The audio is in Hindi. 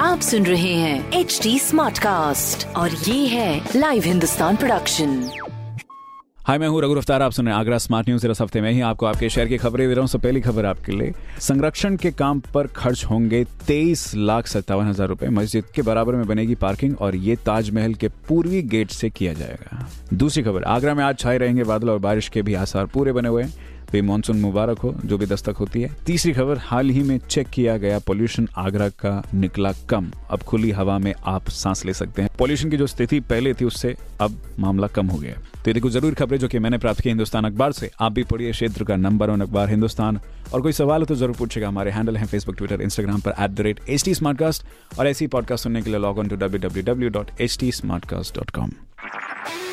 आप सुन रहे हैं एच डी स्मार्ट कास्ट और ये है लाइव हिंदुस्तान प्रोडक्शन हाय मैं हूँ रघु अफ्तार आप सुन रहे हैं आगरा स्मार्ट न्यूज़ इस हफ़्ते में ही आपको आपके शहर की खबरें दे रहा हूँ पहली खबर आपके लिए। संरक्षण के काम पर खर्च होंगे तेईस लाख सत्तावन हज़ार रूपए। मस्जिद के बराबर में बनेगी पार्किंग और ये ताजमहल के पूर्वी गेट से किया जाएगा। दूसरी खबर, आगरा में आज छाए रहेंगे बादल और बारिश के भी आसार पूरे बने हुए हैं। बे मानसून मुबारक हो, जो भी दस्तक होती है। तीसरी खबर, हाल ही में चेक किया गया पोल्यूशन आगरा का निकला कम। अब खुली हवा में आप सांस ले सकते हैं। पोल्यूशन की जो स्थिति पहले थी, उससे अब मामला कम हो गया तो ये देखो ज़रूर खबरें जो कि मैंने प्राप्त की हिंदुस्तान अखबार से। आप भी पढ़िए क्षेत्र का नंबर वन अखबार हिंदुस्तान। और कोई सवाल हो तो ज़रूर पूछेगा हमारे हैंडल है फेसबुक ट्विटर इंस्टाग्राम पर at the rate H T और ऐसी पॉडकास्ट सुनने के लिए log on to W W W dot H T dot com